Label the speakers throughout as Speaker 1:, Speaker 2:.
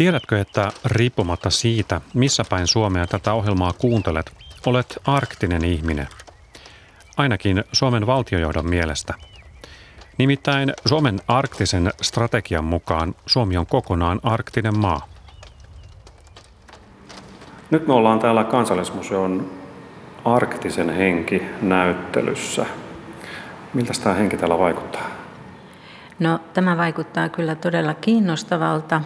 Speaker 1: Tiedätkö, että riippumatta siitä, missä päin Suomea tätä ohjelmaa kuuntelet, olet arktinen ihminen? Ainakin Suomen valtiojohdon mielestä. Nimittäin Suomen arktisen strategian mukaan Suomi on kokonaan arktinen maa. Nyt me ollaan täällä Kansallismuseon arktisen henki näyttelyssä. Miltä tämä henki täällä vaikuttaa?
Speaker 2: No tämä vaikuttaa kyllä todella kiinnostavalta,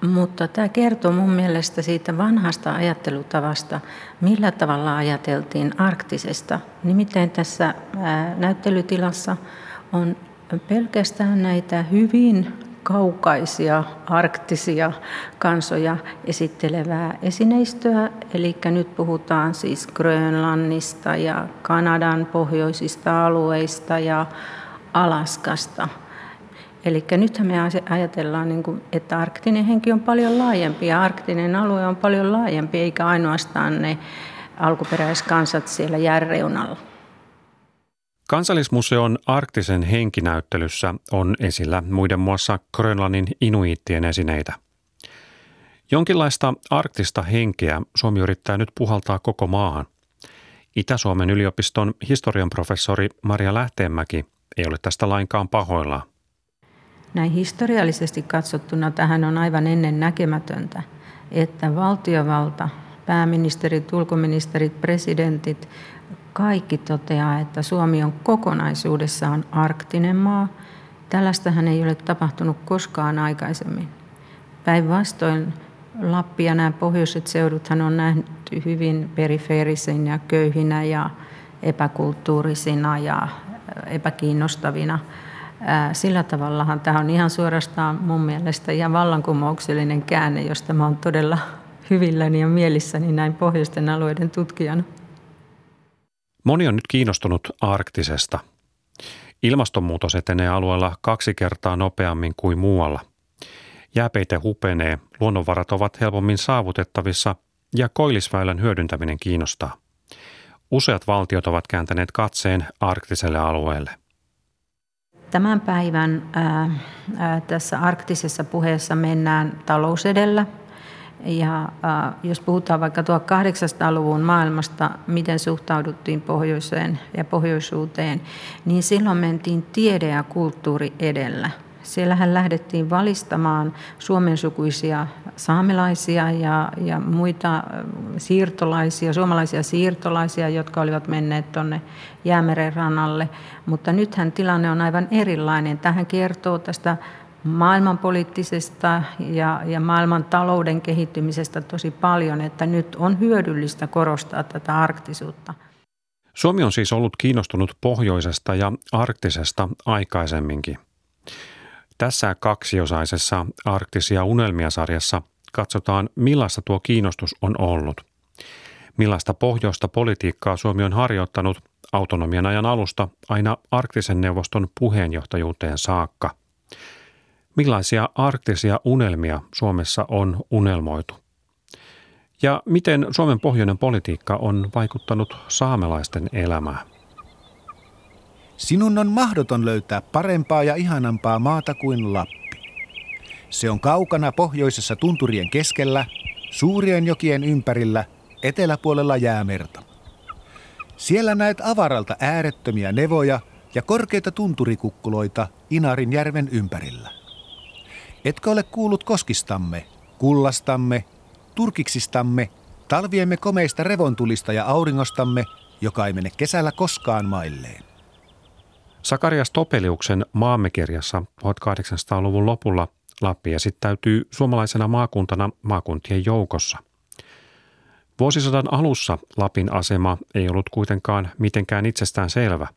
Speaker 2: mutta tämä kertoo mun mielestä siitä vanhasta ajattelutavasta, millä tavalla ajateltiin arktisesta. Nimittäin tässä näyttelytilassa on pelkästään näitä hyvin kaukaisia arktisia kansoja esittelevää esineistöä. Eli nyt puhutaan siis Grönlannista ja Kanadan pohjoisista alueista ja Alaskasta. Eli nythän me ajatellaan, niin että arktinen henki on paljon laajempi ja arktinen alue on paljon laajempi, eikä ainoastaan ne alkuperäiskansat siellä järreunalla.
Speaker 1: Kansallismuseon arktisen henkinäyttelyssä on esillä muiden muassa Grönlannin inuittien esineitä. Jonkinlaista arktista henkeä Suomi yrittää nyt puhaltaa koko maahan. Itä-Suomen yliopiston historian professori Maria Lähteenmäki ei ole tästä lainkaan pahoillaan.
Speaker 2: Näin historiallisesti katsottuna tähän on aivan ennen näkemätöntä, että valtiovalta, pääministerit, ulkoministerit, presidentit kaikki toteaa, että Suomi on kokonaisuudessaan arktinen maa. Tällaistähän ei ole tapahtunut koskaan aikaisemmin. Päinvastoin Lappi ja nämä pohjoiset seuduthan on nähty hyvin perifeerisinä ja köyhinä ja epäkulttuurisina ja epäkiinnostavina. Sillä tavallahan tämä on ihan suorastaan mun mielestä ihan vallankumouksellinen käänne, josta mä oon todella hyvilläni ja mielissäni näin pohjoisten alueiden tutkijana.
Speaker 1: Moni on nyt kiinnostunut arktisesta. Ilmastonmuutos etenee alueella kaksi kertaa nopeammin kuin muualla. Jääpeite hupenee, luonnonvarat ovat helpommin saavutettavissa ja koillisväylän hyödyntäminen kiinnostaa. Useat valtiot ovat kääntäneet katseen arktiselle alueelle.
Speaker 2: Tämän päivän tässä arktisessa puheessa mennään talous edellä – ja jos puhutaan vaikka 1800-luvun maailmasta, miten suhtauduttiin pohjoiseen ja pohjoisuuteen, niin silloin mentiin tiede ja kulttuuri edellä. Siellähän lähdettiin valistamaan suomensukuisia saamelaisia ja, ja muita siirtolaisia, suomalaisia siirtolaisia, jotka olivat menneet tuonne Jäämeren rannalle. Mutta nythän tilanne on aivan erilainen. Tähän kertoo tästä maailmanpoliittisesta ja, ja maailman talouden kehittymisestä tosi paljon, että nyt on hyödyllistä korostaa tätä arktisuutta.
Speaker 1: Suomi on siis ollut kiinnostunut pohjoisesta ja arktisesta aikaisemminkin. Tässä kaksiosaisessa arktisia unelmia-sarjassa katsotaan, millaista tuo kiinnostus on ollut. Millaista pohjoista politiikkaa Suomi on harjoittanut autonomian ajan alusta aina arktisen neuvoston puheenjohtajuuteen saakka – Millaisia arktisia unelmia Suomessa on unelmoitu? Ja miten Suomen pohjoinen politiikka on vaikuttanut saamelaisten elämään?
Speaker 3: Sinun on mahdoton löytää parempaa ja ihanampaa maata kuin Lappi. Se on kaukana pohjoisessa tunturien keskellä, suurien jokien ympärillä, eteläpuolella jäämerta. Siellä näet avaralta äärettömiä nevoja ja korkeita tunturikukkuloita Inarin järven ympärillä. Etkö ole kuullut koskistamme, kullastamme, turkiksistamme, talviemme komeista revontulista ja auringostamme, joka ei mene kesällä koskaan mailleen?
Speaker 1: Sakarias Topeliuksen maamekirjassa 1800-luvun lopulla Lappi esittäytyy suomalaisena maakuntana maakuntien joukossa. Vuosisadan alussa Lapin asema ei ollut kuitenkaan mitenkään itsestään selvä –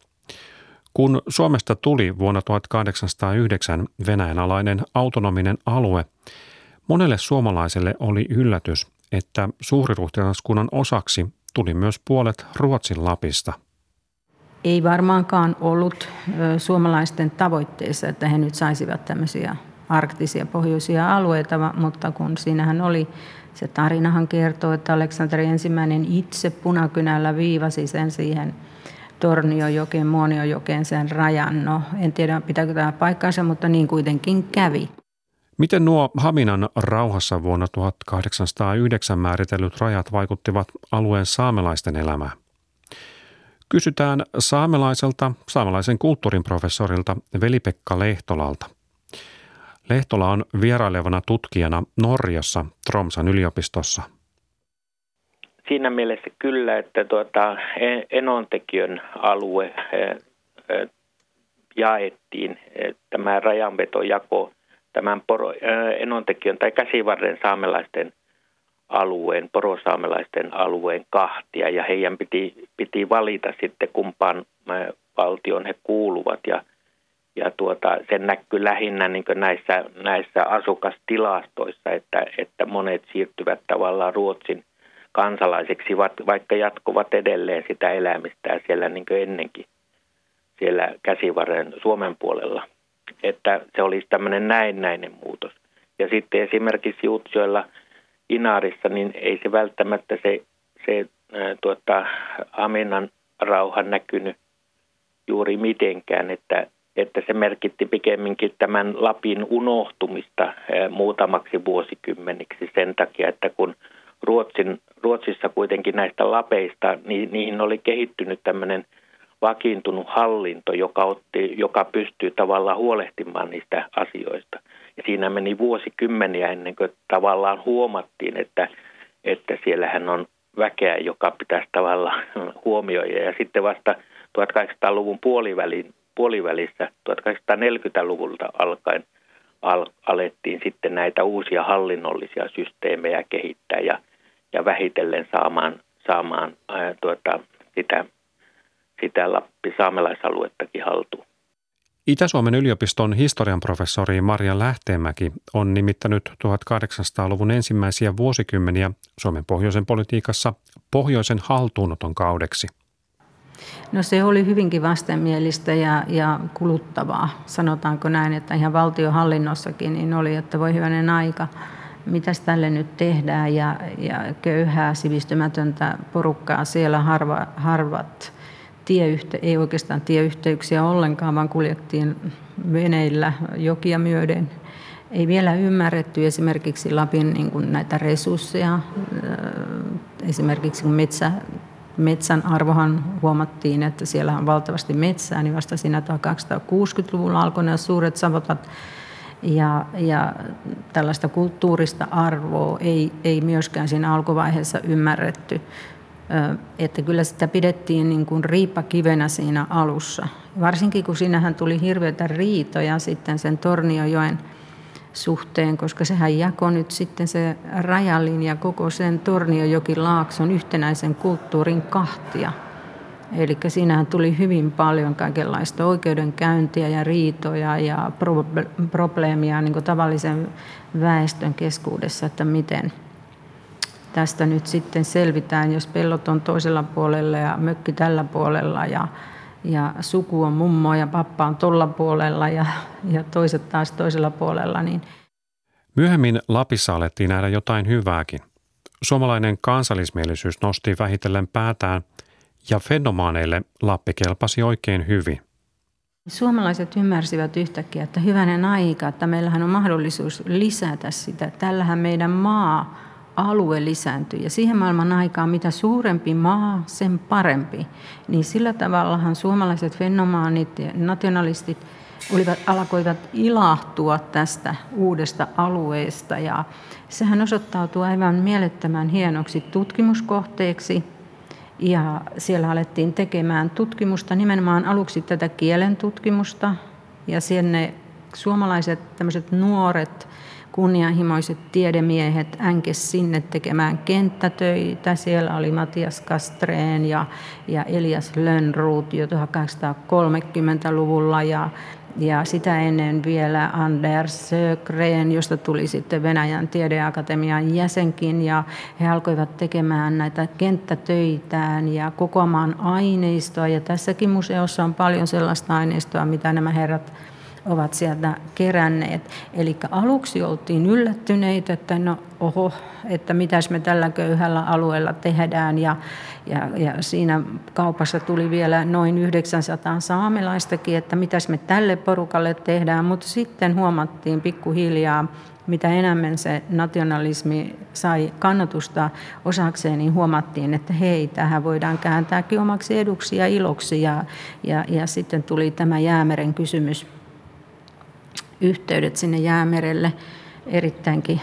Speaker 1: kun Suomesta tuli vuonna 1809 Venäjän alainen autonominen alue, monelle suomalaiselle oli yllätys, että suuriruhtinaskunnan osaksi tuli myös puolet Ruotsin Lapista.
Speaker 2: Ei varmaankaan ollut suomalaisten tavoitteessa, että he nyt saisivat tämmöisiä arktisia pohjoisia alueita, mutta kun siinähän oli, se tarinahan kertoo, että Aleksanteri ensimmäinen itse punakynällä viivasi sen siihen – Torniojokeen, Muoniojokeen sen rajan. No, en tiedä pitääkö tämä paikkansa, mutta niin kuitenkin kävi.
Speaker 1: Miten nuo Haminan rauhassa vuonna 1809 määritellyt rajat vaikuttivat alueen saamelaisten elämään? Kysytään saamelaiselta, saamelaisen kulttuurin professorilta Veli-Pekka Lehtolalta. Lehtola on vierailevana tutkijana Norjassa Tromsan yliopistossa.
Speaker 4: Siinä mielessä kyllä, että tuota, Enontekijön alue e, e, jaettiin, e, tämä rajanvetojako tämän poro, Enontekijön tai käsivarren saamelaisten alueen, porosaamelaisten alueen kahtia ja heidän piti, piti valita sitten kumpaan valtion he kuuluvat ja, ja tuota, sen näkyy lähinnä niin näissä, näissä asukastilastoissa, että, että monet siirtyvät tavallaan Ruotsin kansalaiseksi, vaikka jatkuvat edelleen sitä elämistä siellä niin ennenkin siellä käsivarren Suomen puolella. Että se olisi tämmöinen näennäinen muutos. Ja sitten esimerkiksi Juutsioilla – Inaarissa, niin ei se välttämättä se, se tuota, Aminan rauha näkynyt juuri mitenkään, että, että se merkitti pikemminkin tämän Lapin unohtumista muutamaksi vuosikymmeniksi sen takia, että kun Ruotsin, Ruotsissa kuitenkin näistä lapeista, niin niihin oli kehittynyt tämmöinen vakiintunut hallinto, joka, otti, joka pystyy tavallaan huolehtimaan niistä asioista. Siinä meni vuosikymmeniä ennen kuin tavallaan huomattiin, että, että siellähän on väkeä, joka pitäisi tavallaan huomioida. Ja sitten vasta 1800-luvun puolivälin, puolivälissä, 1840-luvulta alkaen, al, alettiin sitten näitä uusia hallinnollisia systeemejä kehittää ja, ja vähitellen saamaan, saamaan ää, tuota, sitä, sitä Lappi saamelaisaluettakin haltuun.
Speaker 1: Itä-Suomen yliopiston historian professori Maria Lähteenmäki on nimittänyt 1800-luvun ensimmäisiä vuosikymmeniä Suomen pohjoisen politiikassa pohjoisen haltuunoton kaudeksi.
Speaker 2: No se oli hyvinkin vastenmielistä ja, ja kuluttavaa, sanotaanko näin, että ihan valtiohallinnossakin niin oli, että voi hyvänen aika, mitäs tälle nyt tehdään ja, ja köyhää sivistymätöntä porukkaa siellä harva, harvat tieyhte- ei oikeastaan tieyhteyksiä ollenkaan, vaan kuljettiin veneillä jokia myöden. Ei vielä ymmärretty esimerkiksi Lapin niin kuin näitä resursseja. Esimerkiksi kun metsä, metsän arvohan huomattiin, että siellä on valtavasti metsää, niin vasta siinä 1260-luvulla alkoi nämä suuret savotat. Ja, ja tällaista kulttuurista arvoa ei, ei myöskään siinä alkuvaiheessa ymmärretty että kyllä sitä pidettiin niin kuin riippakivenä siinä alussa. Varsinkin kun siinähän tuli hirveätä riitoja sitten sen Torniojoen suhteen, koska sehän jakoi nyt sitten se rajalinja koko sen Torniojokin laakson yhtenäisen kulttuurin kahtia. Eli siinähän tuli hyvin paljon kaikenlaista oikeudenkäyntiä ja riitoja ja probleemia niin tavallisen väestön keskuudessa, että miten, tästä nyt sitten selvitään, jos pellot on toisella puolella ja mökki tällä puolella ja, ja suku on mummo ja pappa on tuolla puolella ja, ja toiset taas toisella puolella. Niin.
Speaker 1: Myöhemmin Lapissa alettiin nähdä jotain hyvääkin. Suomalainen kansallismielisyys nosti vähitellen päätään ja fenomaaneille Lappi kelpasi oikein hyvin.
Speaker 2: Suomalaiset ymmärsivät yhtäkkiä, että hyvänen aika, että meillähän on mahdollisuus lisätä sitä. Tällähän meidän maa alue lisääntyy. Ja siihen maailman aikaan, mitä suurempi maa, sen parempi. Niin sillä tavallahan suomalaiset fenomaanit ja nationalistit olivat, alkoivat ilahtua tästä uudesta alueesta. Ja sehän osoittautui aivan mielettömän hienoksi tutkimuskohteeksi. Ja siellä alettiin tekemään tutkimusta, nimenomaan aluksi tätä kielen tutkimusta. Ja sinne suomalaiset tämmöiset nuoret kunnianhimoiset tiedemiehet änkes sinne tekemään kenttätöitä. Siellä oli Matias Kastreen ja, ja Elias Lönnruut jo 1830-luvulla ja, ja sitä ennen vielä Anders Sögren, josta tuli sitten Venäjän tiedeakatemian jäsenkin ja he alkoivat tekemään näitä kenttätöitään ja kokoamaan aineistoa ja tässäkin museossa on paljon sellaista aineistoa, mitä nämä herrat ovat sieltä keränneet. Eli aluksi oltiin yllättyneitä, että no oho, että mitäs me tällä köyhällä alueella tehdään. Ja, ja, ja siinä kaupassa tuli vielä noin 900 saamelaistakin, että mitäs me tälle porukalle tehdään. Mutta sitten huomattiin pikkuhiljaa, mitä enemmän se nationalismi sai kannatusta osakseen, niin huomattiin, että hei, tähän voidaan kääntääkin omaksi eduksi ja iloksi. Ja, ja, ja sitten tuli tämä jäämeren kysymys, yhteydet sinne jäämerelle erittäinkin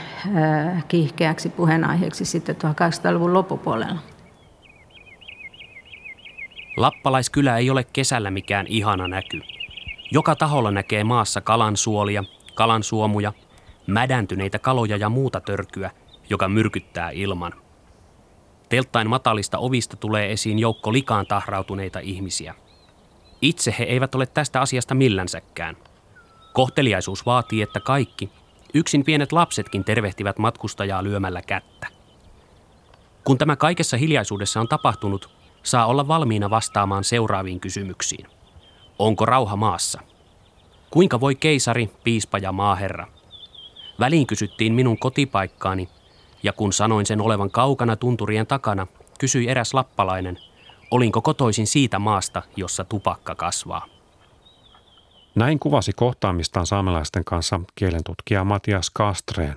Speaker 2: kiihkeäksi puheenaiheeksi sitten 1800-luvun loppupuolella.
Speaker 5: Lappalaiskylä ei ole kesällä mikään ihana näky. Joka taholla näkee maassa kalansuolia, kalansuomuja, mädäntyneitä kaloja ja muuta törkyä, joka myrkyttää ilman. Telttain matalista ovista tulee esiin joukko likaan tahrautuneita ihmisiä. Itse he eivät ole tästä asiasta millänsäkään. Kohteliaisuus vaatii, että kaikki, yksin pienet lapsetkin tervehtivät matkustajaa lyömällä kättä. Kun tämä kaikessa hiljaisuudessa on tapahtunut, saa olla valmiina vastaamaan seuraaviin kysymyksiin. Onko rauha maassa? Kuinka voi keisari, piispa ja maaherra Väliin kysyttiin minun kotipaikkaani, ja kun sanoin sen olevan kaukana tunturien takana, kysyi eräs lappalainen, olinko kotoisin siitä maasta, jossa tupakka kasvaa.
Speaker 1: Näin kuvasi kohtaamistaan saamelaisten kanssa kielentutkija Matias Kastreen.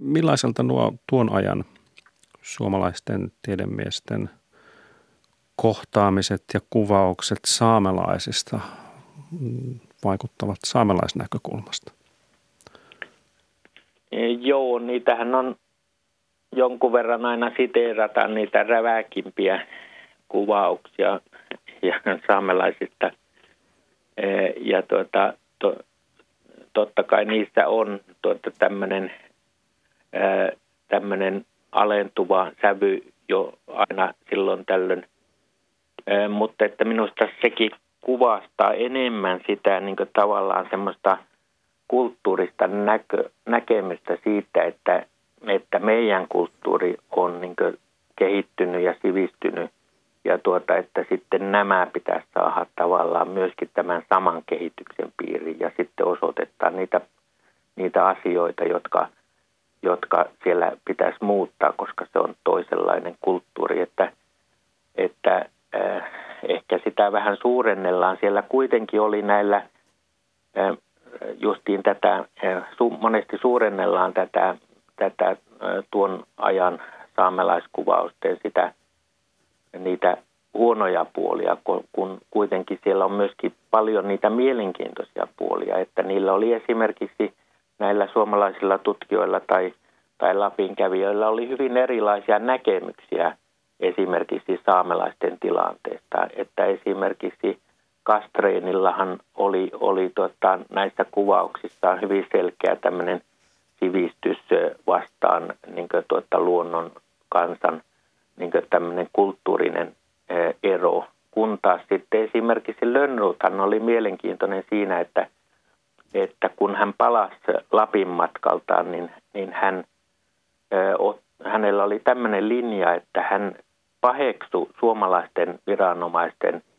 Speaker 6: Millaiselta nuo tuon ajan suomalaisten tiedemiesten kohtaamiset ja kuvaukset saamelaisista vaikuttavat saamelaisnäkökulmasta?
Speaker 4: Joo, niitähän on jonkun verran aina siteerata niitä räväkimpiä kuvauksia ja saamelaisista. E, ja tuota, to, totta kai niissä on tuota tämmöinen tämmöinen alentuva sävy jo aina silloin tällöin. Mutta että minusta sekin kuvastaa enemmän sitä niin tavallaan semmoista – kulttuurista näkö, näkemystä siitä, että, että meidän kulttuuri on niin kehittynyt ja sivistynyt ja tuota, että sitten nämä pitäisi saada tavallaan myöskin tämän saman kehityksen piiriin ja sitten osoittaa niitä, niitä asioita, jotka, jotka siellä pitäisi muuttaa, koska se on toisenlainen kulttuuri, että, että äh, ehkä sitä vähän suurennellaan. Siellä kuitenkin oli näillä äh, justiin tätä, eh, monesti suurennellaan tätä, tätä eh, tuon ajan saamelaiskuvausta ja sitä, niitä huonoja puolia, kun kuitenkin siellä on myöskin paljon niitä mielenkiintoisia puolia, että niillä oli esimerkiksi näillä suomalaisilla tutkijoilla tai, tai Lapin kävijöillä oli hyvin erilaisia näkemyksiä esimerkiksi saamelaisten tilanteesta, että esimerkiksi Kastreenillahan oli, oli tota, näissä kuvauksissa hyvin selkeä tämmöinen sivistys vastaan niin kuin, tuota, luonnon kansan niin tämmöinen kulttuurinen ää, ero. Kun taas sitten esimerkiksi Lönnruthan oli mielenkiintoinen siinä, että, että kun hän palasi Lapin matkaltaan, niin, niin hän, o, hänellä oli tämmöinen linja, että hän paheksui suomalaisten viranomaisten –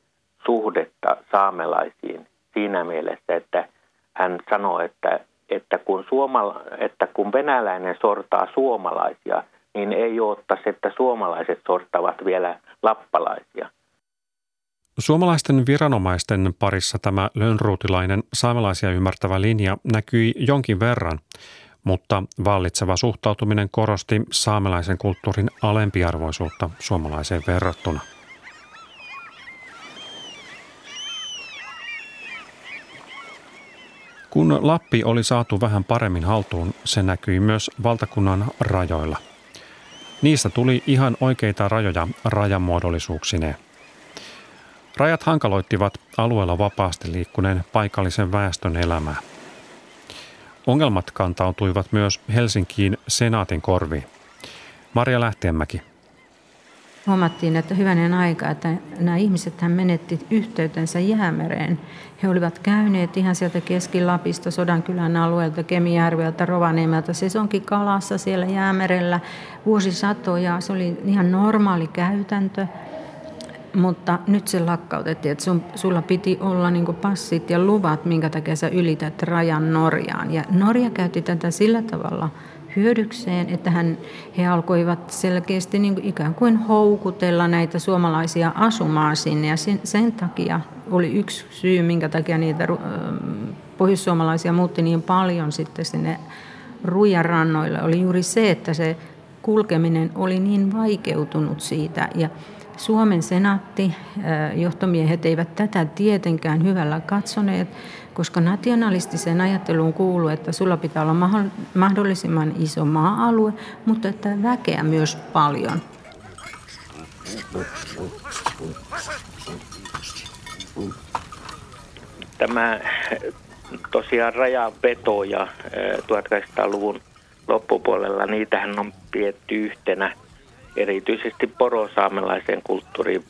Speaker 4: suhdetta saamelaisiin siinä mielessä, että hän sanoi, että, että, kun, suomala, että kun venäläinen sortaa suomalaisia, niin ei ottaisi, että suomalaiset sortavat vielä lappalaisia.
Speaker 1: Suomalaisten viranomaisten parissa tämä lönnruutilainen saamelaisia ymmärtävä linja näkyi jonkin verran, mutta vallitseva suhtautuminen korosti saamelaisen kulttuurin alempiarvoisuutta suomalaiseen verrattuna. Kun Lappi oli saatu vähän paremmin haltuun, se näkyi myös valtakunnan rajoilla. Niistä tuli ihan oikeita rajoja rajamuodollisuuksineen. Rajat hankaloittivat alueella vapaasti liikkuneen paikallisen väestön elämää. Ongelmat kantautuivat myös Helsinkiin senaatin korviin. Maria Lähteenmäki
Speaker 2: huomattiin, että hyvänen aika, että nämä ihmiset hän menetti yhteytensä jäämereen. He olivat käyneet ihan sieltä Keski-Lapista, Sodankylän alueelta, Kemijärveltä, Rovaniemeltä, sesonkin kalassa siellä jäämerellä vuosisatoja. Se oli ihan normaali käytäntö. mutta nyt se lakkautettiin, että sun, sulla piti olla niin passit ja luvat, minkä takia sä ylität rajan Norjaan. Ja Norja käytti tätä sillä tavalla hyödykseen, että hän, he alkoivat selkeästi niin ikään kuin houkutella näitä suomalaisia asumaan sinne. Ja sen, sen takia oli yksi syy, minkä takia niitä pohjoissuomalaisia muutti niin paljon sitten sinne ruijarannoille, oli juuri se, että se kulkeminen oli niin vaikeutunut siitä. Ja Suomen senaatti, johtomiehet eivät tätä tietenkään hyvällä katsoneet, koska nationalistiseen ajatteluun kuuluu, että sulla pitää olla mahdollisimman iso maa-alue, mutta että väkeä myös paljon.
Speaker 4: Tämä tosiaan rajanveto ja 1800-luvun loppupuolella niitähän on pietty yhtenä erityisesti porosaamelaisen kulttuuriin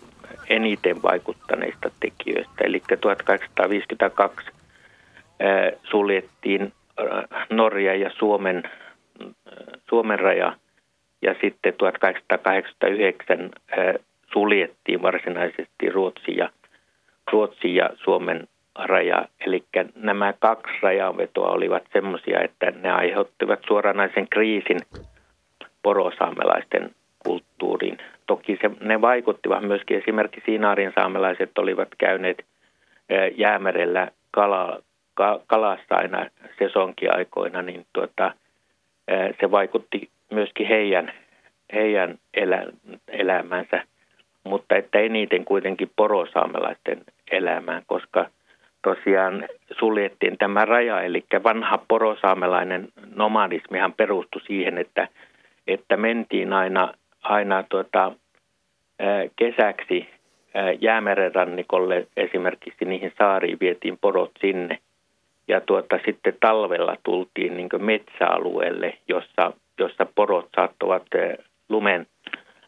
Speaker 4: eniten vaikuttaneista tekijöistä. Eli 1852 suljettiin Norja ja Suomen, Suomen raja ja sitten 1889 suljettiin varsinaisesti Ruotsi ja, Ruotsi ja Suomen raja. Eli nämä kaksi rajanvetoa olivat semmoisia, että ne aiheuttivat suoranaisen kriisin porosaamelaisten kulttuuriin. Toki se, ne vaikuttivat myöskin esimerkiksi Inaarin saamelaiset olivat käyneet jäämerellä kala, ka, kalassa aina sesonkiaikoina, niin tuota, se vaikutti myöskin heidän, heidän elä, elämänsä, mutta että eniten kuitenkin porosaamelaisten elämään, koska tosiaan suljettiin tämä raja, eli vanha porosaamelainen nomadismihan perustui siihen, että, että mentiin aina aina tuota, kesäksi jäämeren rannikolle esimerkiksi niihin saariin vietiin porot sinne. Ja tuota, sitten talvella tultiin niin metsäalueelle, jossa, jossa porot saattavat lumen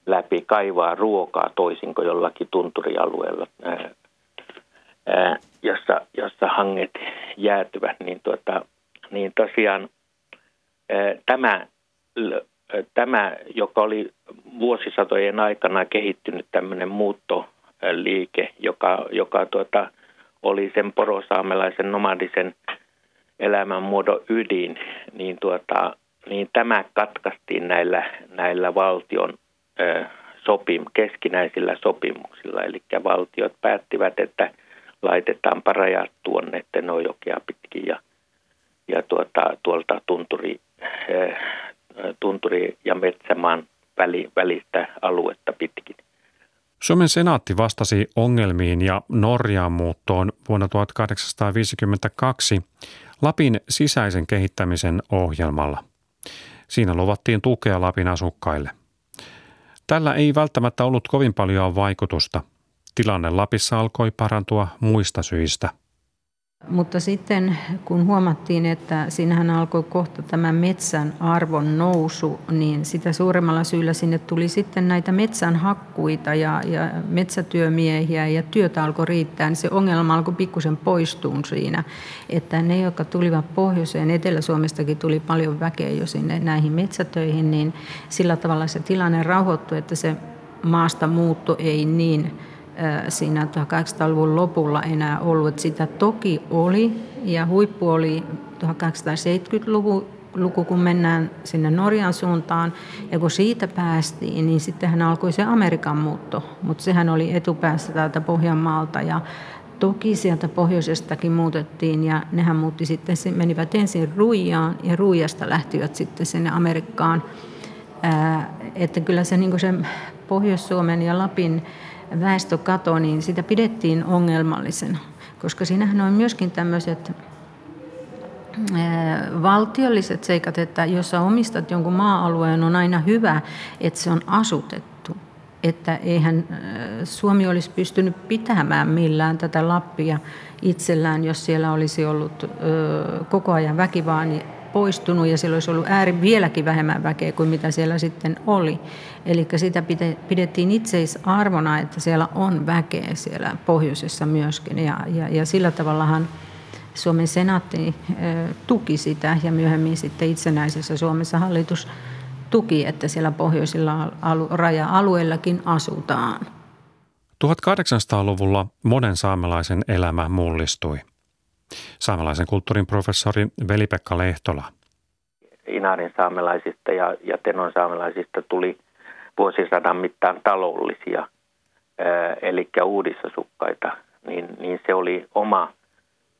Speaker 4: läpi kaivaa ruokaa toisin kuin jollakin tunturialueella, ää, ää, jossa, jossa hanget jäätyvät. Niin, tuota, niin tosiaan ää, tämä tämä, joka oli vuosisatojen aikana kehittynyt tämmöinen muuttoliike, joka, joka tuota, oli sen porosaamelaisen nomadisen elämänmuodon ydin, niin, tuota, niin tämä katkaistiin näillä, näillä valtion ö, sopim, keskinäisillä sopimuksilla. Eli valtiot päättivät, että laitetaanpa rajat tuonne Tenojokea pitkin ja, ja tuota, tuolta tunturi, tunturi- ja metsämaan väli, välistä aluetta pitkin.
Speaker 1: Suomen senaatti vastasi ongelmiin ja Norjaan muuttoon vuonna 1852 Lapin sisäisen kehittämisen ohjelmalla. Siinä luvattiin tukea Lapin asukkaille. Tällä ei välttämättä ollut kovin paljon vaikutusta. Tilanne Lapissa alkoi parantua muista syistä –
Speaker 2: mutta sitten kun huomattiin, että siinähän alkoi kohta tämä metsän arvon nousu, niin sitä suuremmalla syyllä sinne tuli sitten näitä metsän hakkuita ja, ja metsätyömiehiä ja työtä alkoi riittää, niin se ongelma alkoi pikkusen poistua siinä, että ne, jotka tulivat pohjoiseen, Etelä-Suomestakin tuli paljon väkeä jo sinne näihin metsätöihin, niin sillä tavalla se tilanne rauhoittui, että se maasta muutto ei niin siinä 1800-luvun lopulla enää ollut. Sitä toki oli ja huippu oli 1870-luku, luku, kun mennään sinne Norjan suuntaan. Ja kun siitä päästiin, niin sittenhän alkoi se Amerikan muutto, mutta sehän oli etupäässä täältä Pohjanmaalta. Ja toki sieltä pohjoisestakin muutettiin ja nehän muutti sitten, menivät ensin Ruijaan ja Ruijasta lähtivät sitten sinne Amerikkaan. Ää, että kyllä se, niin se Pohjois-Suomen ja Lapin väestökato, niin sitä pidettiin ongelmallisena, koska siinähän on myöskin tämmöiset valtiolliset seikat, että jos sä omistat jonkun maa-alueen, on aina hyvä, että se on asutettu. Että eihän Suomi olisi pystynyt pitämään millään tätä Lappia itsellään, jos siellä olisi ollut koko ajan väki vaan poistunut ja siellä olisi ollut ääri vieläkin vähemmän väkeä kuin mitä siellä sitten oli. Eli sitä pidettiin itseisarvona, että siellä on väkeä siellä pohjoisessa myöskin ja, ja, ja sillä tavallahan Suomen senaatti tuki sitä ja myöhemmin sitten itsenäisessä Suomessa hallitus tuki, että siellä pohjoisilla raja-alueillakin asutaan.
Speaker 1: 1800-luvulla monen saamelaisen elämä mullistui. Saamelaisen kulttuurin professori Veli-Pekka Lehtola.
Speaker 4: Inaarin saamelaisista ja, ja Tenon saamelaisista tuli vuosisadan mittaan taloudellisia, eli uudissasukkaita, niin, niin se oli oma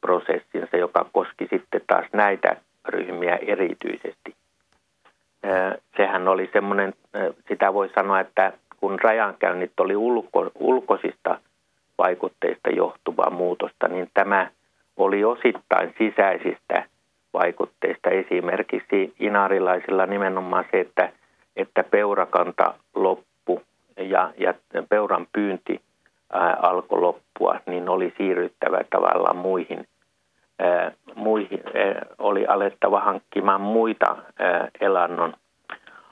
Speaker 4: prosessinsa, joka koski sitten taas näitä ryhmiä erityisesti. Sehän oli semmoinen, sitä voi sanoa, että kun rajankäynnit oli ulko, ulkoisista vaikutteista johtuvaa muutosta, niin tämä oli osittain sisäisistä vaikutteista. Esimerkiksi inarilaisilla nimenomaan se, että, että peurakanta loppu ja, ja peuran pyynti ää, alkoi loppua, niin oli siirryttävä tavallaan muihin, ää, muihin ää, oli alettava hankkimaan muita ää, elannon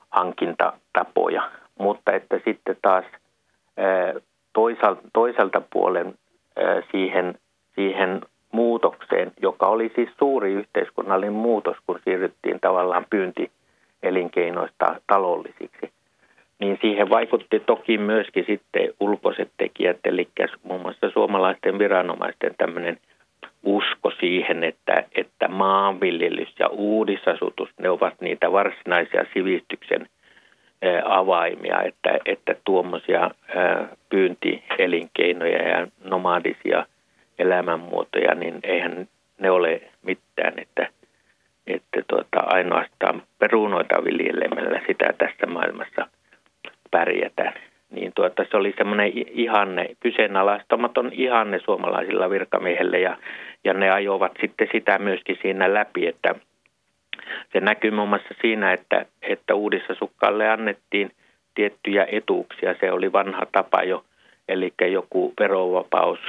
Speaker 4: hankintatapoja mutta että sitten taas toisaalta, toiselta puolen siihen, siihen muutokseen, joka oli siis suuri yhteiskunnallinen muutos, kun siirryttiin tavallaan pyyntielinkeinoista taloudellisiksi, niin siihen vaikutti toki myöskin sitten ulkoiset tekijät, eli muun muassa suomalaisten viranomaisten tämmöinen usko siihen, että, että maanviljelys ja uudisasutus, ne ovat niitä varsinaisia sivistyksen avaimia, että, että tuommoisia pyyntielinkeinoja ja nomadisia elämänmuotoja, niin eihän ne ole mitään, että, että tuota, ainoastaan perunoita viljelemällä sitä tässä maailmassa pärjätään. Niin tuota, se oli semmoinen ihanne, kyseenalaistamaton ihanne suomalaisilla virkamiehillä ja, ja ne ajoivat sitten sitä myöskin siinä läpi, että – se näkyy muun muassa siinä, että, että uudissasukkaille annettiin tiettyjä etuuksia. Se oli vanha tapa jo, eli joku verovapaus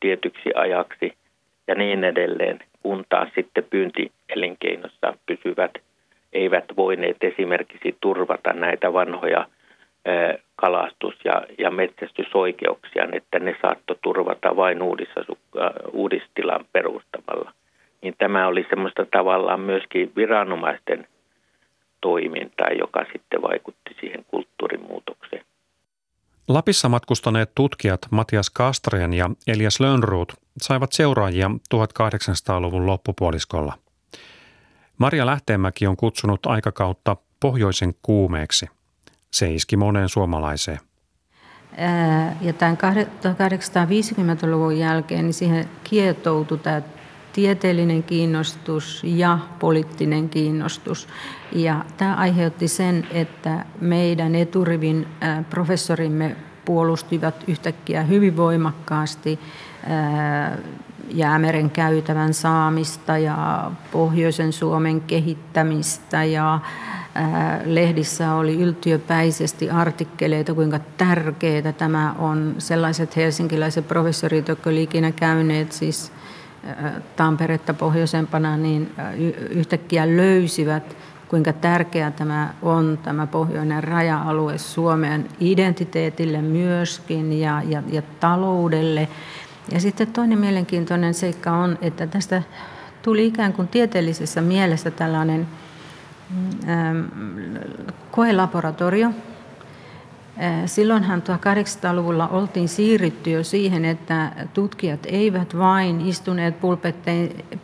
Speaker 4: tietyksi ajaksi ja niin edelleen, kun taas sitten pyyntielinkeinossa pysyvät eivät voineet esimerkiksi turvata näitä vanhoja kalastus- ja, ja metsästysoikeuksia, että ne saattoi turvata vain uudistilan perustamalla niin tämä oli semmoista tavallaan myöskin viranomaisten toimintaa, joka sitten vaikutti siihen kulttuurimuutokseen.
Speaker 1: Lapissa matkustaneet tutkijat Matias Kastreen ja Elias Lönnruut saivat seuraajia 1800-luvun loppupuoliskolla. Maria Lähteenmäki on kutsunut aikakautta pohjoisen kuumeeksi. Se iski moneen suomalaiseen.
Speaker 2: Ja tämän 1850-luvun jälkeen niin siihen kietoutui tämä tieteellinen kiinnostus ja poliittinen kiinnostus. Ja tämä aiheutti sen, että meidän eturivin professorimme puolustivat yhtäkkiä hyvin voimakkaasti jäämeren käytävän saamista ja pohjoisen Suomen kehittämistä ja lehdissä oli yltiöpäisesti artikkeleita, kuinka tärkeää tämä on. Sellaiset helsinkiläiset professorit, jotka olivat ikinä käyneet siis Tamperetta pohjoisempana, niin yhtäkkiä löysivät, kuinka tärkeä tämä on, tämä pohjoinen raja-alue Suomen identiteetille myöskin ja, ja, ja taloudelle. Ja sitten toinen mielenkiintoinen seikka on, että tästä tuli ikään kuin tieteellisessä mielessä tällainen ähm, koelaboratorio, Silloinhan 1800-luvulla oltiin siirrytty jo siihen, että tutkijat eivät vain istuneet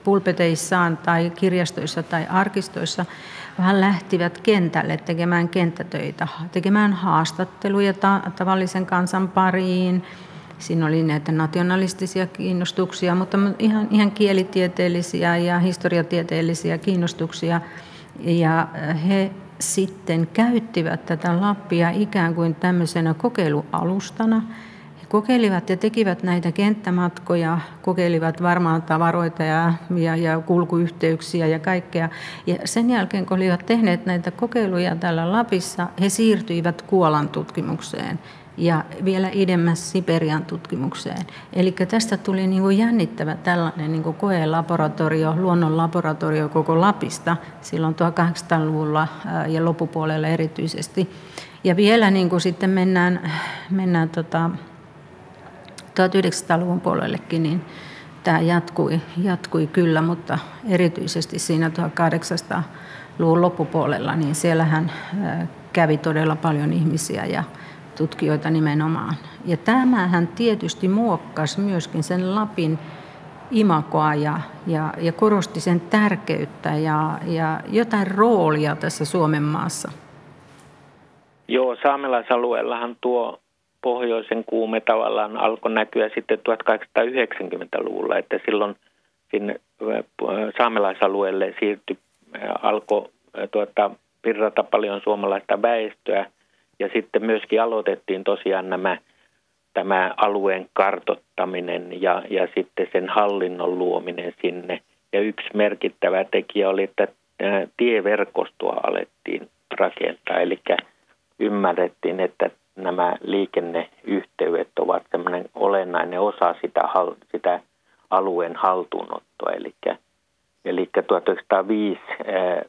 Speaker 2: pulpeteissaan tai kirjastoissa tai arkistoissa, vaan lähtivät kentälle tekemään kenttätöitä, tekemään haastatteluja tavallisen kansan pariin. Siinä oli näitä nationalistisia kiinnostuksia, mutta ihan, ihan kielitieteellisiä ja historiatieteellisiä kiinnostuksia. Ja he sitten käyttivät tätä Lappia ikään kuin tämmöisenä kokeilualustana. He kokeilivat ja tekivät näitä kenttämatkoja, kokeilivat varmaan tavaroita ja, ja, ja kulkuyhteyksiä ja kaikkea. Ja sen jälkeen, kun olivat tehneet näitä kokeiluja täällä Lapissa, he siirtyivät Kuolan tutkimukseen ja vielä idemmäs Siperian tutkimukseen. Eli tästä tuli niin kuin jännittävä tällainen niin kuin koelaboratorio, luonnon laboratorio koko Lapista silloin 1800-luvulla ja loppupuolella erityisesti. Ja vielä niin kuin sitten mennään, mennään tota 1900-luvun puolellekin, niin tämä jatkui, jatkui kyllä, mutta erityisesti siinä 1800-luvun loppupuolella, niin siellähän kävi todella paljon ihmisiä ja tutkijoita nimenomaan. Ja tämähän tietysti muokkasi myöskin sen Lapin imakoa ja, ja, ja korosti sen tärkeyttä ja, ja jotain roolia tässä Suomen maassa.
Speaker 4: Joo, saamelaisalueellahan tuo pohjoisen kuume tavallaan alkoi näkyä sitten 1890-luvulla, että silloin sinne saamelaisalueelle siirtyi, alkoi tuota, virrata paljon suomalaista väestöä ja sitten myöskin aloitettiin tosiaan nämä tämä alueen kartottaminen ja, ja sitten sen hallinnon luominen sinne. Ja yksi merkittävä tekijä oli, että tieverkostoa alettiin rakentaa, eli ymmärrettiin, että nämä liikenneyhteydet ovat semmoinen olennainen osa sitä, sitä alueen haltuunottoa. Eli, eli 1905 ää,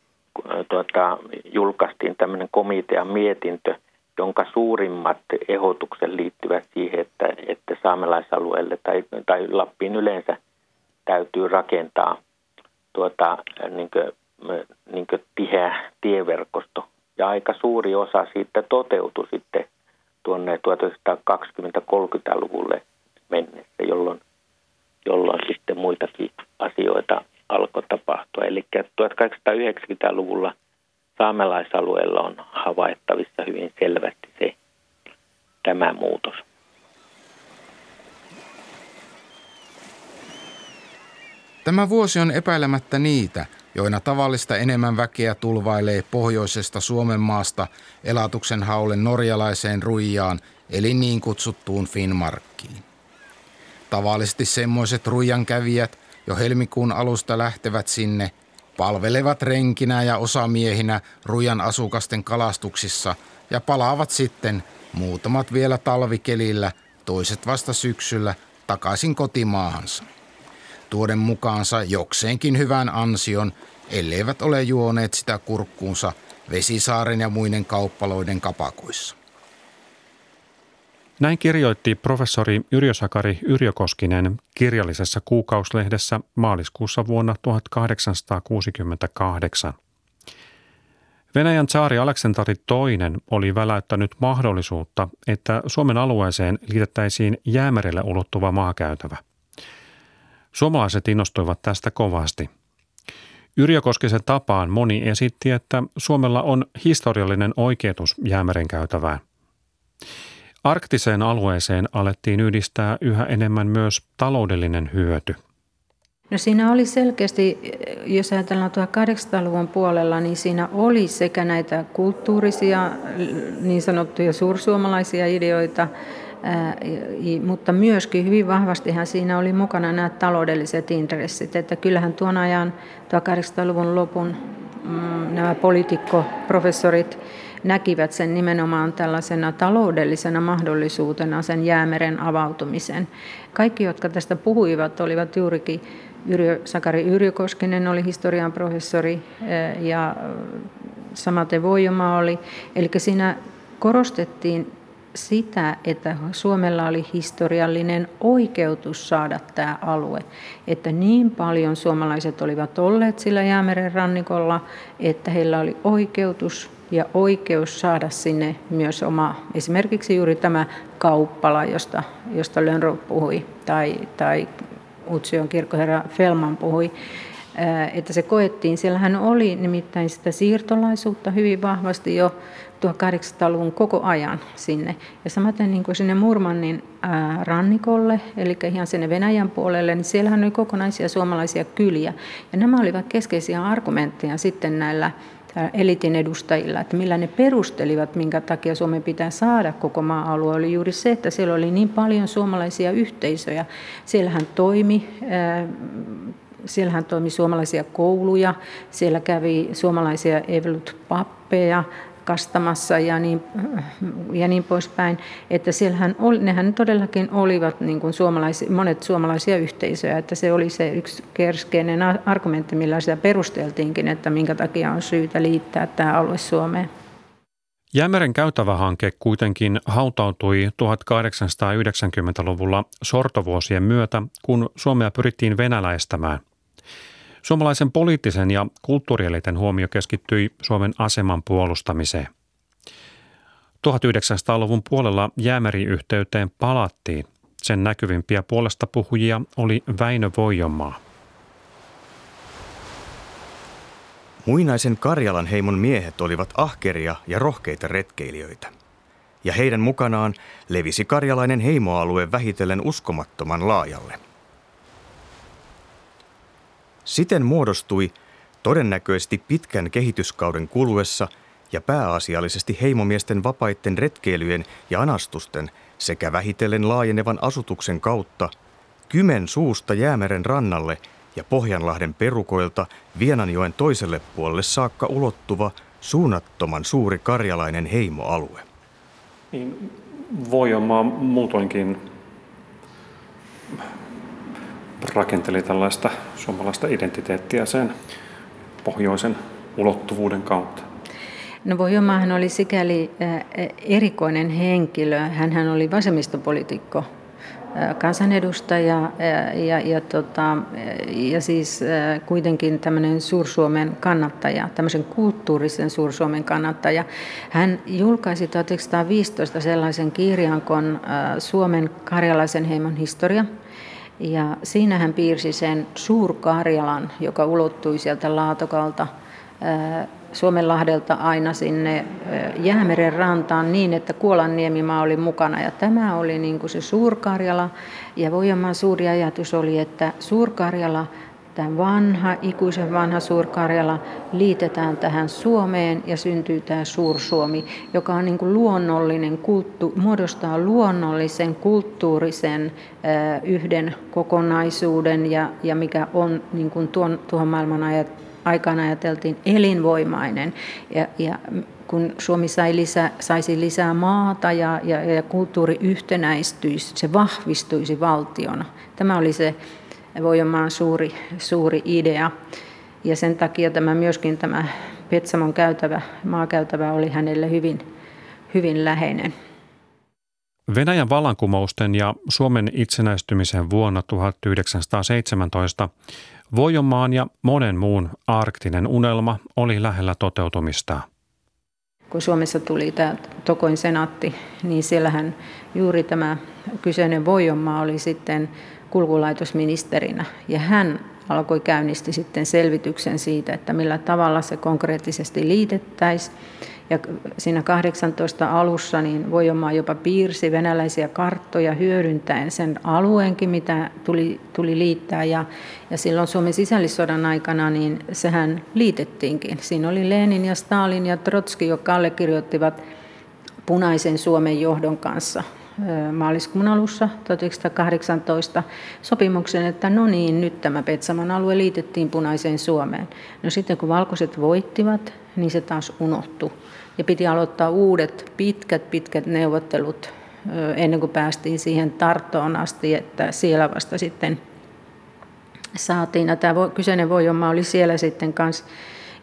Speaker 4: tuota, julkaistiin tämmöinen komitean mietintö, jonka suurimmat ehdotukset liittyvät siihen, että, että saamelaisalueelle tai, tai Lappiin yleensä täytyy rakentaa tuota, niin kuin, niin kuin tiheä tieverkosto. Ja aika suuri osa siitä toteutui sitten tuonne 1920-30-luvulle mennessä, jolloin, jolloin sitten muitakin asioita alkoi tapahtua. Eli 1890-luvulla saamelaisalueella on havaittavissa hyvin selvästi se tämä muutos.
Speaker 7: Tämä vuosi on epäilemättä niitä, joina tavallista enemmän väkeä tulvailee pohjoisesta Suomen maasta elatuksen haulle norjalaiseen ruijaan, eli niin kutsuttuun Finnmarkkiin. Tavallisesti semmoiset ruijan kävijät jo helmikuun alusta lähtevät sinne, palvelevat renkinä ja osamiehinä rujan asukasten kalastuksissa ja palaavat sitten muutamat vielä talvikelillä, toiset vasta syksyllä takaisin kotimaahansa tuoden mukaansa jokseenkin hyvän ansion, elleivät ole juoneet sitä kurkkuunsa Vesisaaren ja muiden kauppaloiden kapakoissa.
Speaker 1: Näin kirjoitti professori Yrjösakari Yrjökoskinen kirjallisessa kuukauslehdessä maaliskuussa vuonna 1868. Venäjän tsaari Aleksanteri II oli väläyttänyt mahdollisuutta, että Suomen alueeseen liitettäisiin jäämerelle ulottuva maakäytävä. Suomalaiset innostuivat tästä kovasti. Yrjö Koskisen tapaan moni esitti, että Suomella on historiallinen oikeutus jäämeren käytävään. Arktiseen alueeseen alettiin yhdistää yhä enemmän myös taloudellinen hyöty.
Speaker 2: No siinä oli selkeästi, jos ajatellaan 1800-luvun puolella, niin siinä oli sekä näitä kulttuurisia, niin sanottuja suursuomalaisia ideoita, mutta myöskin hyvin vahvastihan siinä oli mukana nämä taloudelliset intressit. Että kyllähän tuon ajan 1800-luvun lopun mm, nämä poliitikkoprofessorit näkivät sen nimenomaan tällaisena taloudellisena mahdollisuutena sen jäämeren avautumisen. Kaikki, jotka tästä puhuivat, olivat juurikin Yrjö, Sakari Yrjökoskinen oli historian professori ja samaten Voijoma oli. Eli siinä korostettiin sitä, että Suomella oli historiallinen oikeutus saada tämä alue. Että niin paljon suomalaiset olivat olleet sillä jäämeren rannikolla, että heillä oli oikeutus ja oikeus saada sinne myös oma, esimerkiksi juuri tämä kauppala, josta, josta Lönnroth puhui, tai, tai Utsion kirkkoherra Felman puhui, että se koettiin. Siellähän oli nimittäin sitä siirtolaisuutta hyvin vahvasti jo 1800-luvun koko ajan sinne. Ja samaten niin kuin sinne Murmannin rannikolle, eli ihan sinne Venäjän puolelle, niin siellähän oli kokonaisia suomalaisia kyliä. Ja nämä olivat keskeisiä argumentteja sitten näillä elitin edustajilla, että millä ne perustelivat, minkä takia Suomen pitää saada koko maa-alue, oli juuri se, että siellä oli niin paljon suomalaisia yhteisöjä. Siellähän toimi Siellähän toimi suomalaisia kouluja, siellä kävi suomalaisia evelut-pappeja, kastamassa ja niin, ja niin poispäin. Että siellähän oli, nehän todellakin olivat niin kuin suomalaisia, monet suomalaisia yhteisöjä, että se oli se yksi kerskeinen argumentti, millä sitä perusteltiinkin, että minkä takia on syytä liittää tämä alue Suomeen.
Speaker 1: Jäämeren käytävähanke kuitenkin hautautui 1890-luvulla sortovuosien myötä, kun Suomea pyrittiin venäläistämään. Suomalaisen poliittisen ja kulttuurieliten huomio keskittyi Suomen aseman puolustamiseen. 1900-luvun puolella jäämeriyhteyteen palattiin. Sen näkyvimpiä puolesta puhujia oli Väinö Voijomaa.
Speaker 8: Muinaisen Karjalan heimon miehet olivat ahkeria ja rohkeita retkeilijöitä. Ja heidän mukanaan levisi karjalainen heimoalue vähitellen uskomattoman laajalle. Siten muodostui todennäköisesti pitkän kehityskauden kuluessa ja pääasiallisesti heimomiesten vapaitten retkeilyjen ja anastusten sekä vähitellen laajenevan asutuksen kautta Kymen suusta Jäämeren rannalle – ja Pohjanlahden perukoilta Vienanjoen toiselle puolelle saakka ulottuva suunnattoman suuri karjalainen heimoalue.
Speaker 6: Niin Voijomaa muutoinkin rakenteli tällaista suomalaista identiteettiä sen pohjoisen ulottuvuuden kautta.
Speaker 2: No Voijomaahan oli sikäli erikoinen henkilö. Hän oli vasemmistopolitiikko kansanedustaja ja, ja, ja, tota, ja siis kuitenkin tämmöinen Suursuomen kannattaja, tämmöisen kulttuurisen Suursuomen kannattaja. Hän julkaisi 1915 sellaisen kirjan kuin Suomen karjalaisen heimon historia. Ja siinä hän piirsi sen Suur-Karjalan, joka ulottui sieltä Laatokalta Suomenlahdelta aina sinne Jäämeren rantaan niin, että Kuolan niemimaa oli mukana. Ja tämä oli niin kuin se Suurkarjala. Ja Voijamaan suuri ajatus oli, että Suurkarjala, tämä vanha, ikuisen vanha Suurkarjala, liitetään tähän Suomeen ja syntyy tämä Suursuomi, joka on niin kuin luonnollinen, kulttu, muodostaa luonnollisen kulttuurisen yhden kokonaisuuden ja, ja mikä on niin kuin tuon, tuohon maailman ajat, aikaan ajateltiin elinvoimainen. Ja, ja kun Suomi sai lisää, saisi lisää maata ja, ja, ja kulttuuri yhtenäistyisi, se vahvistuisi valtiona. Tämä oli se Voijomaan suuri, suuri idea. Ja sen takia tämä myöskin tämä Petsamon käytävä, maakäytävä oli hänelle hyvin, hyvin läheinen.
Speaker 1: Venäjän vallankumousten ja Suomen itsenäistymisen vuonna 1917 Voijomaan ja monen muun arktinen unelma oli lähellä toteutumista.
Speaker 2: Kun Suomessa tuli tämä Tokoin senaatti, niin siellähän juuri tämä kyseinen Voijomaa oli sitten kulkulaitosministerinä. Ja hän alkoi käynnisti sitten selvityksen siitä, että millä tavalla se konkreettisesti liitettäisiin. Ja siinä 18 alussa niin Voijomaa jopa piirsi venäläisiä karttoja hyödyntäen sen alueenkin, mitä tuli, tuli liittää. Ja, ja silloin Suomen sisällissodan aikana niin sehän liitettiinkin. Siinä oli Lenin ja Stalin ja Trotski, jotka allekirjoittivat punaisen Suomen johdon kanssa maaliskuun alussa 1918 sopimuksen, että no niin, nyt tämä Petsamon alue liitettiin punaiseen Suomeen. No sitten kun valkoiset voittivat, niin se taas unohtui. Ja piti aloittaa uudet pitkät, pitkät neuvottelut ennen kuin päästiin siihen Tarttoon asti, että siellä vasta sitten saatiin. Ja tämä kyseinen voima oli siellä sitten kanssa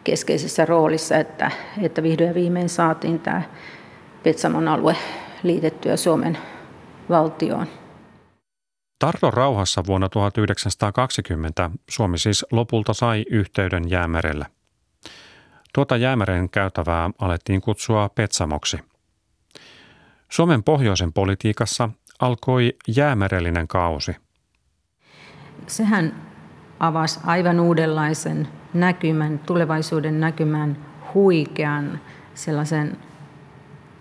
Speaker 2: keskeisessä roolissa, että, että vihdoin ja viimein saatiin tämä Petsamon alue liitettyä Suomen valtioon.
Speaker 1: Tarton rauhassa vuonna 1920 Suomi siis lopulta sai yhteyden jäämerelle. Tuota jäämeren käytävää alettiin kutsua Petsamoksi. Suomen pohjoisen politiikassa alkoi jäämerellinen kausi.
Speaker 2: Sehän avasi aivan uudenlaisen näkymän, tulevaisuuden näkymän, huikean sellaisen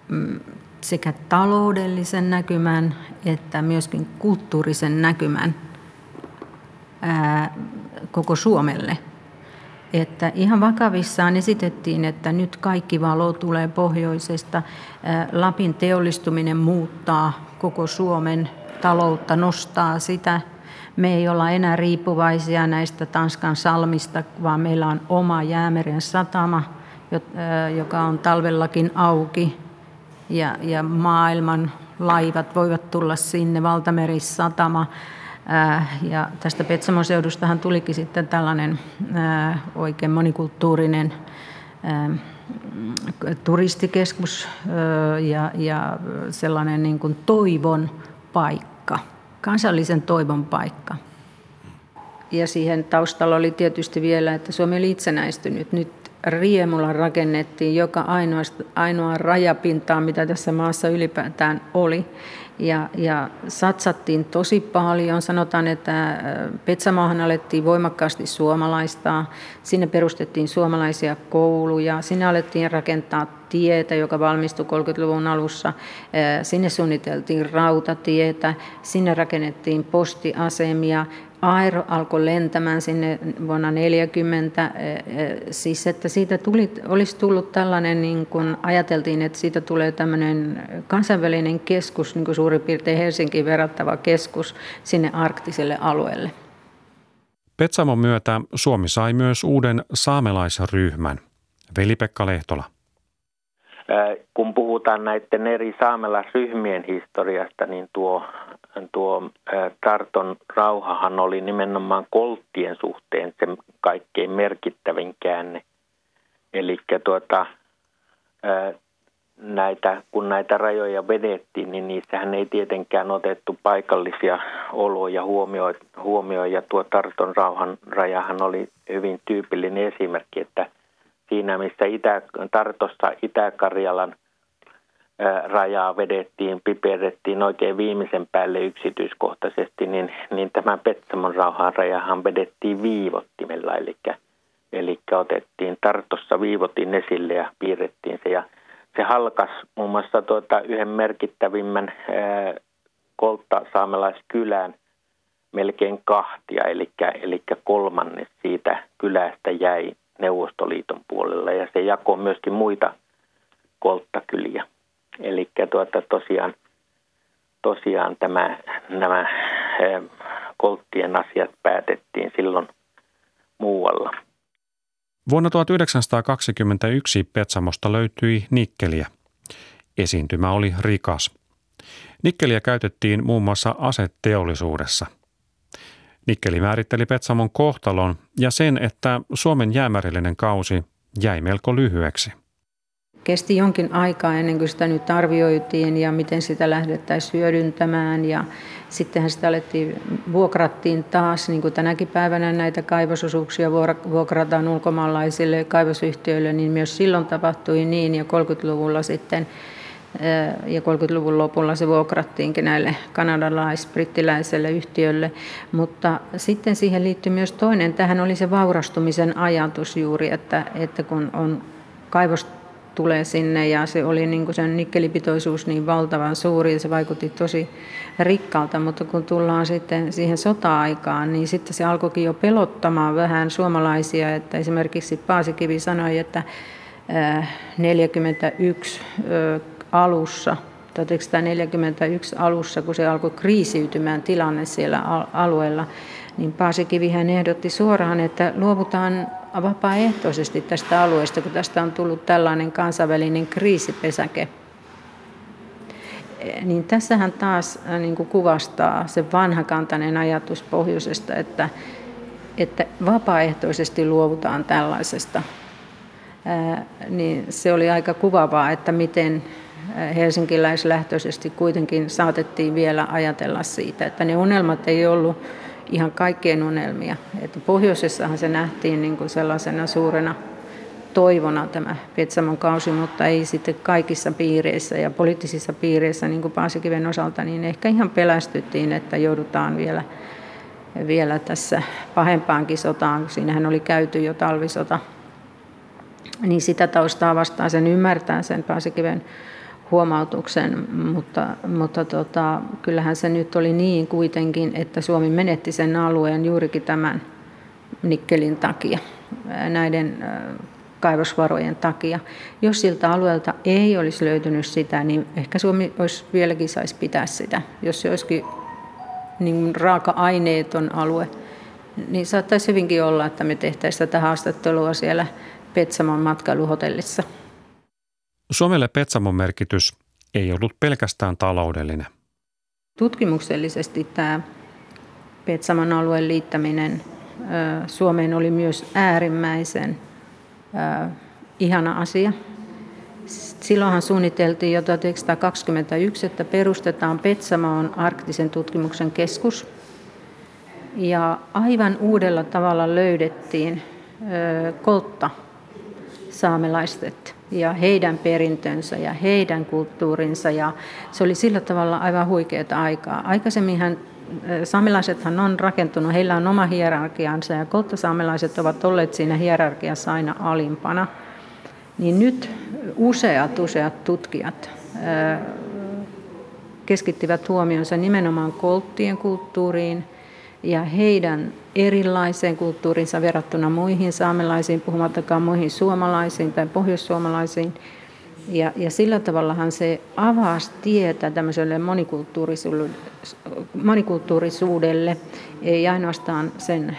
Speaker 2: mm, sekä taloudellisen näkymän että myöskin kulttuurisen näkymän koko Suomelle. Että ihan vakavissaan esitettiin, että nyt kaikki valo tulee pohjoisesta. Lapin teollistuminen muuttaa koko Suomen taloutta, nostaa sitä. Me ei olla enää riippuvaisia näistä Tanskan salmista, vaan meillä on oma jäämeren satama, joka on talvellakin auki ja, ja maailman laivat voivat tulla sinne, valtamerissatama. Ja tästä Petsamon seudustahan tulikin sitten tällainen oikein monikulttuurinen turistikeskus ja, ja sellainen niin kuin toivon paikka, kansallisen toivon paikka. Ja siihen taustalla oli tietysti vielä, että Suomi oli itsenäistynyt. Nyt riemulla rakennettiin joka ainoa, ainoa rajapintaa, mitä tässä maassa ylipäätään oli. Ja, ja satsattiin tosi paljon. Sanotaan, että äh, Petsamaahan alettiin voimakkaasti suomalaistaa. Sinne perustettiin suomalaisia kouluja. Sinne alettiin rakentaa tietä, joka valmistui 30-luvun alussa. Äh, sinne suunniteltiin rautatietä. Sinne rakennettiin postiasemia. Aero alkoi lentämään sinne vuonna 40, e, e, siis että siitä tuli, olisi tullut tällainen, niin kuin ajateltiin, että siitä tulee tämmöinen kansainvälinen keskus, niin kuin suurin piirtein Helsinkiin verrattava keskus sinne arktiselle alueelle.
Speaker 1: Petsamon myötä Suomi sai myös uuden saamelaisryhmän. Veli-Pekka Lehtola.
Speaker 4: Kun puhutaan näiden eri saamelaisryhmien historiasta, niin tuo tuo Tarton rauhahan oli nimenomaan kolttien suhteen se kaikkein merkittävin käänne. Eli tuota, näitä, kun näitä rajoja vedettiin, niin niissähän ei tietenkään otettu paikallisia oloja huomioon. huomioon ja tuo Tarton rauhan rajahan oli hyvin tyypillinen esimerkki, että siinä missä Itä, Tartossa Itä-Karjalan rajaa vedettiin, piperettiin oikein viimeisen päälle yksityiskohtaisesti, niin, niin tämän Petsamon rauhan rajahan vedettiin viivottimella, eli, eli otettiin Tartossa viivotin esille ja piirrettiin se. Ja se halkas muun muassa tuota yhden merkittävimmän ää, koltta saamelaiskylän melkein kahtia, eli, eli kolmannes siitä kylästä jäi Neuvostoliiton puolella ja se jakoi myöskin muita kolttakyliä. Eli tuota, tosiaan, tosiaan tämä, nämä eh, kolttien asiat päätettiin silloin muualla.
Speaker 1: Vuonna 1921 Petsamosta löytyi nikkeliä. Esiintymä oli rikas. Nikkeliä käytettiin muun muassa aseteollisuudessa. Nikkeli määritteli Petsamon kohtalon ja sen, että Suomen jäämärillinen kausi jäi melko lyhyeksi
Speaker 2: kesti jonkin aikaa ennen kuin sitä nyt arvioitiin ja miten sitä lähdettäisiin hyödyntämään. Ja sittenhän sitä alettiin, vuokrattiin taas, niin kuin tänäkin päivänä näitä kaivososuuksia vuokrataan ulkomaalaisille kaivosyhtiöille, niin myös silloin tapahtui niin ja 30-luvulla sitten ja 30-luvun lopulla se vuokrattiinkin näille kanadalais-brittiläiselle yhtiölle. Mutta sitten siihen liittyy myös toinen, tähän oli se vaurastumisen ajatus juuri, että, että kun on kaivos tulee sinne ja se oli niin kuin sen nikkelipitoisuus niin valtavan suuri ja se vaikutti tosi rikkaalta, mutta kun tullaan sitten siihen sota-aikaan, niin sitten se alkoikin jo pelottamaan vähän suomalaisia, että esimerkiksi Paasikivi sanoi, että 41 äh, alussa 1941 alussa, kun se alkoi kriisiytymään tilanne siellä alueella, niin Paasikivihän ehdotti suoraan, että luovutaan vapaaehtoisesti tästä alueesta, kun tästä on tullut tällainen kansainvälinen kriisipesäke. Niin tässähän taas äh, niin kuin kuvastaa se vanhakantainen ajatus pohjoisesta, että, että vapaaehtoisesti luovutaan tällaisesta. Ää, äh, niin se oli aika kuvavaa, että miten helsinkiläislähtöisesti kuitenkin saatettiin vielä ajatella siitä, että ne unelmat ei ollut ihan kaikkien unelmia. Että pohjoisessahan se nähtiin niin kuin sellaisena suurena toivona tämä Petsamon kausi, mutta ei sitten kaikissa piireissä ja poliittisissa piireissä, niin kuin Paasikiven osalta, niin ehkä ihan pelästyttiin, että joudutaan vielä, vielä tässä pahempaankin sotaan. Siinähän oli käyty jo talvisota. Niin sitä taustaa vastaan sen ymmärtää sen Paasikiven huomautuksen, mutta, mutta tota, kyllähän se nyt oli niin kuitenkin, että Suomi menetti sen alueen juurikin tämän nikkelin takia, näiden kaivosvarojen takia. Jos siltä alueelta ei olisi löytynyt sitä, niin ehkä Suomi olisi vieläkin saisi pitää sitä. Jos se olisikin niin raaka-aineeton alue, niin saattaisi hyvinkin olla, että me tehtäisiin tätä haastattelua siellä Petsamon matkailuhotellissa.
Speaker 1: Suomelle Petsamon merkitys ei ollut pelkästään taloudellinen.
Speaker 2: Tutkimuksellisesti tämä Petsamon alueen liittäminen Suomeen oli myös äärimmäisen ihana asia. Silloinhan suunniteltiin jo 1921, että perustetaan Petsamoon arktisen tutkimuksen keskus. Ja aivan uudella tavalla löydettiin koltta saamelaiset ja heidän perintönsä ja heidän kulttuurinsa. Ja se oli sillä tavalla aivan huikeaa aikaa. Aikaisemminhan saamelaisethan on rakentunut, heillä on oma hierarkiansa ja kolttasaamelaiset ovat olleet siinä hierarkiassa aina alimpana. Niin nyt useat, useat tutkijat keskittivät huomionsa nimenomaan kolttien kulttuuriin ja heidän erilaiseen kulttuurinsa verrattuna muihin saamelaisiin, puhumattakaan muihin suomalaisiin tai pohjoissuomalaisiin. Ja, ja sillä tavallahan se avasi tietä tämmöiselle monikulttuurisuudelle, ei ainoastaan sen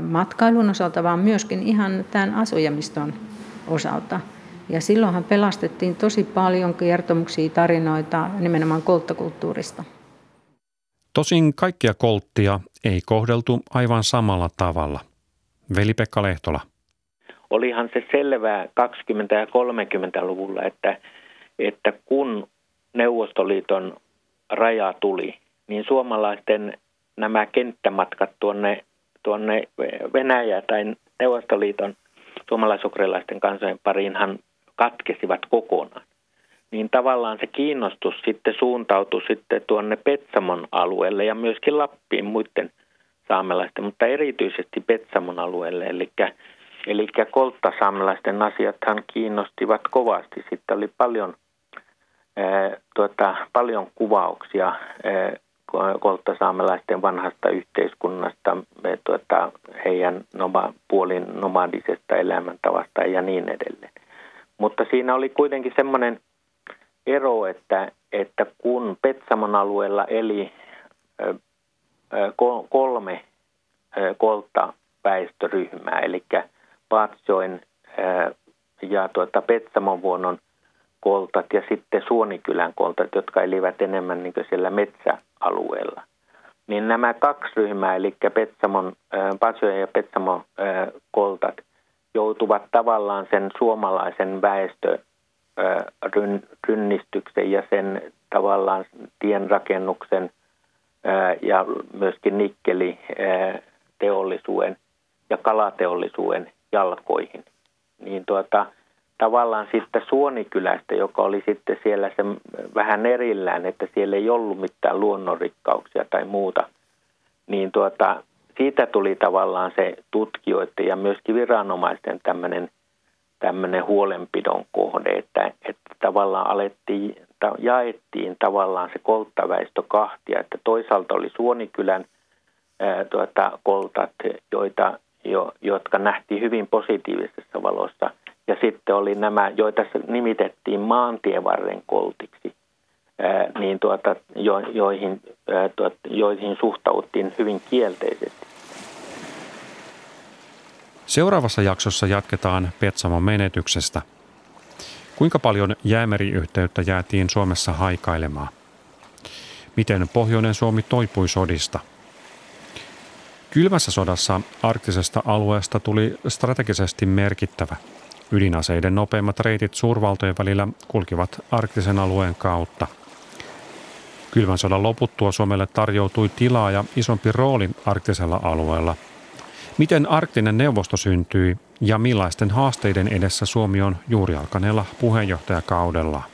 Speaker 2: matkailun osalta, vaan myöskin ihan tämän asujamiston osalta. Ja silloinhan pelastettiin tosi paljon kertomuksia, tarinoita nimenomaan kolttakulttuurista.
Speaker 1: Tosin kaikkia kolttia ei kohdeltu aivan samalla tavalla. Veli-Pekka Lehtola.
Speaker 4: Olihan se selvää 20- ja 30-luvulla, että, että kun Neuvostoliiton raja tuli, niin suomalaisten nämä kenttämatkat tuonne, tuonne Venäjä tai Neuvostoliiton suomalaisukrilaisten kansojen pariinhan katkesivat kokonaan. Niin tavallaan se kiinnostus sitten suuntautui sitten tuonne Petsamon alueelle ja myöskin Lappiin muiden saamelaisten, mutta erityisesti Petsamon alueelle. Eli, eli kolttasaamelaisten asiathan kiinnostivat kovasti. Sitten oli paljon, ää, tuota, paljon kuvauksia ää, kolttasaamelaisten vanhasta yhteiskunnasta, tuota, heidän noma, puolin nomadisesta elämäntavasta ja niin edelleen. Mutta siinä oli kuitenkin semmoinen ero, että, että kun Petsamon alueella eli kolme kolta väestöryhmää, eli Patsjoen ja tuota Petsamon vuonon koltat ja sitten Suonikylän koltat, jotka elivät enemmän niin siellä metsäalueella. Niin nämä kaksi ryhmää, eli Petsamon, Patsjoen ja Petsamon koltat – joutuvat tavallaan sen suomalaisen väestörynnistyksen ja sen tavallaan tienrakennuksen ja myöskin nikkeliteollisuuden ja kalateollisuuden jalkoihin. Niin tuota, tavallaan sitten Suonikylästä, joka oli sitten siellä se vähän erillään, että siellä ei ollut mitään luonnonrikkauksia tai muuta, niin tuota, siitä tuli tavallaan se tutkijoiden ja myöskin viranomaisten tämmöinen tämmöinen huolenpidon kohde, että, että tavallaan alettiin, jaettiin tavallaan se kolttaväestö kahtia, että toisaalta oli Suonikylän ää, tuota, koltat, joita, jo, jotka nähtiin hyvin positiivisessa valossa, ja sitten oli nämä, joita nimitettiin maantievarren koltiksi, niin tuota, jo, joihin, tuota, joihin suhtauttiin hyvin kielteisesti.
Speaker 1: Seuraavassa jaksossa jatketaan Petsamon menetyksestä. Kuinka paljon jäämeriyhteyttä jäätiin Suomessa haikailemaan? Miten Pohjoinen Suomi toipui sodista? Kylmässä sodassa arktisesta alueesta tuli strategisesti merkittävä – Ydinaseiden nopeimmat reitit suurvaltojen välillä kulkivat arktisen alueen kautta. Kylmän sodan loputtua Suomelle tarjoutui tilaa ja isompi rooli arktisella alueella. Miten arktinen neuvosto syntyi ja millaisten haasteiden edessä Suomi on juuri alkaneella puheenjohtajakaudella?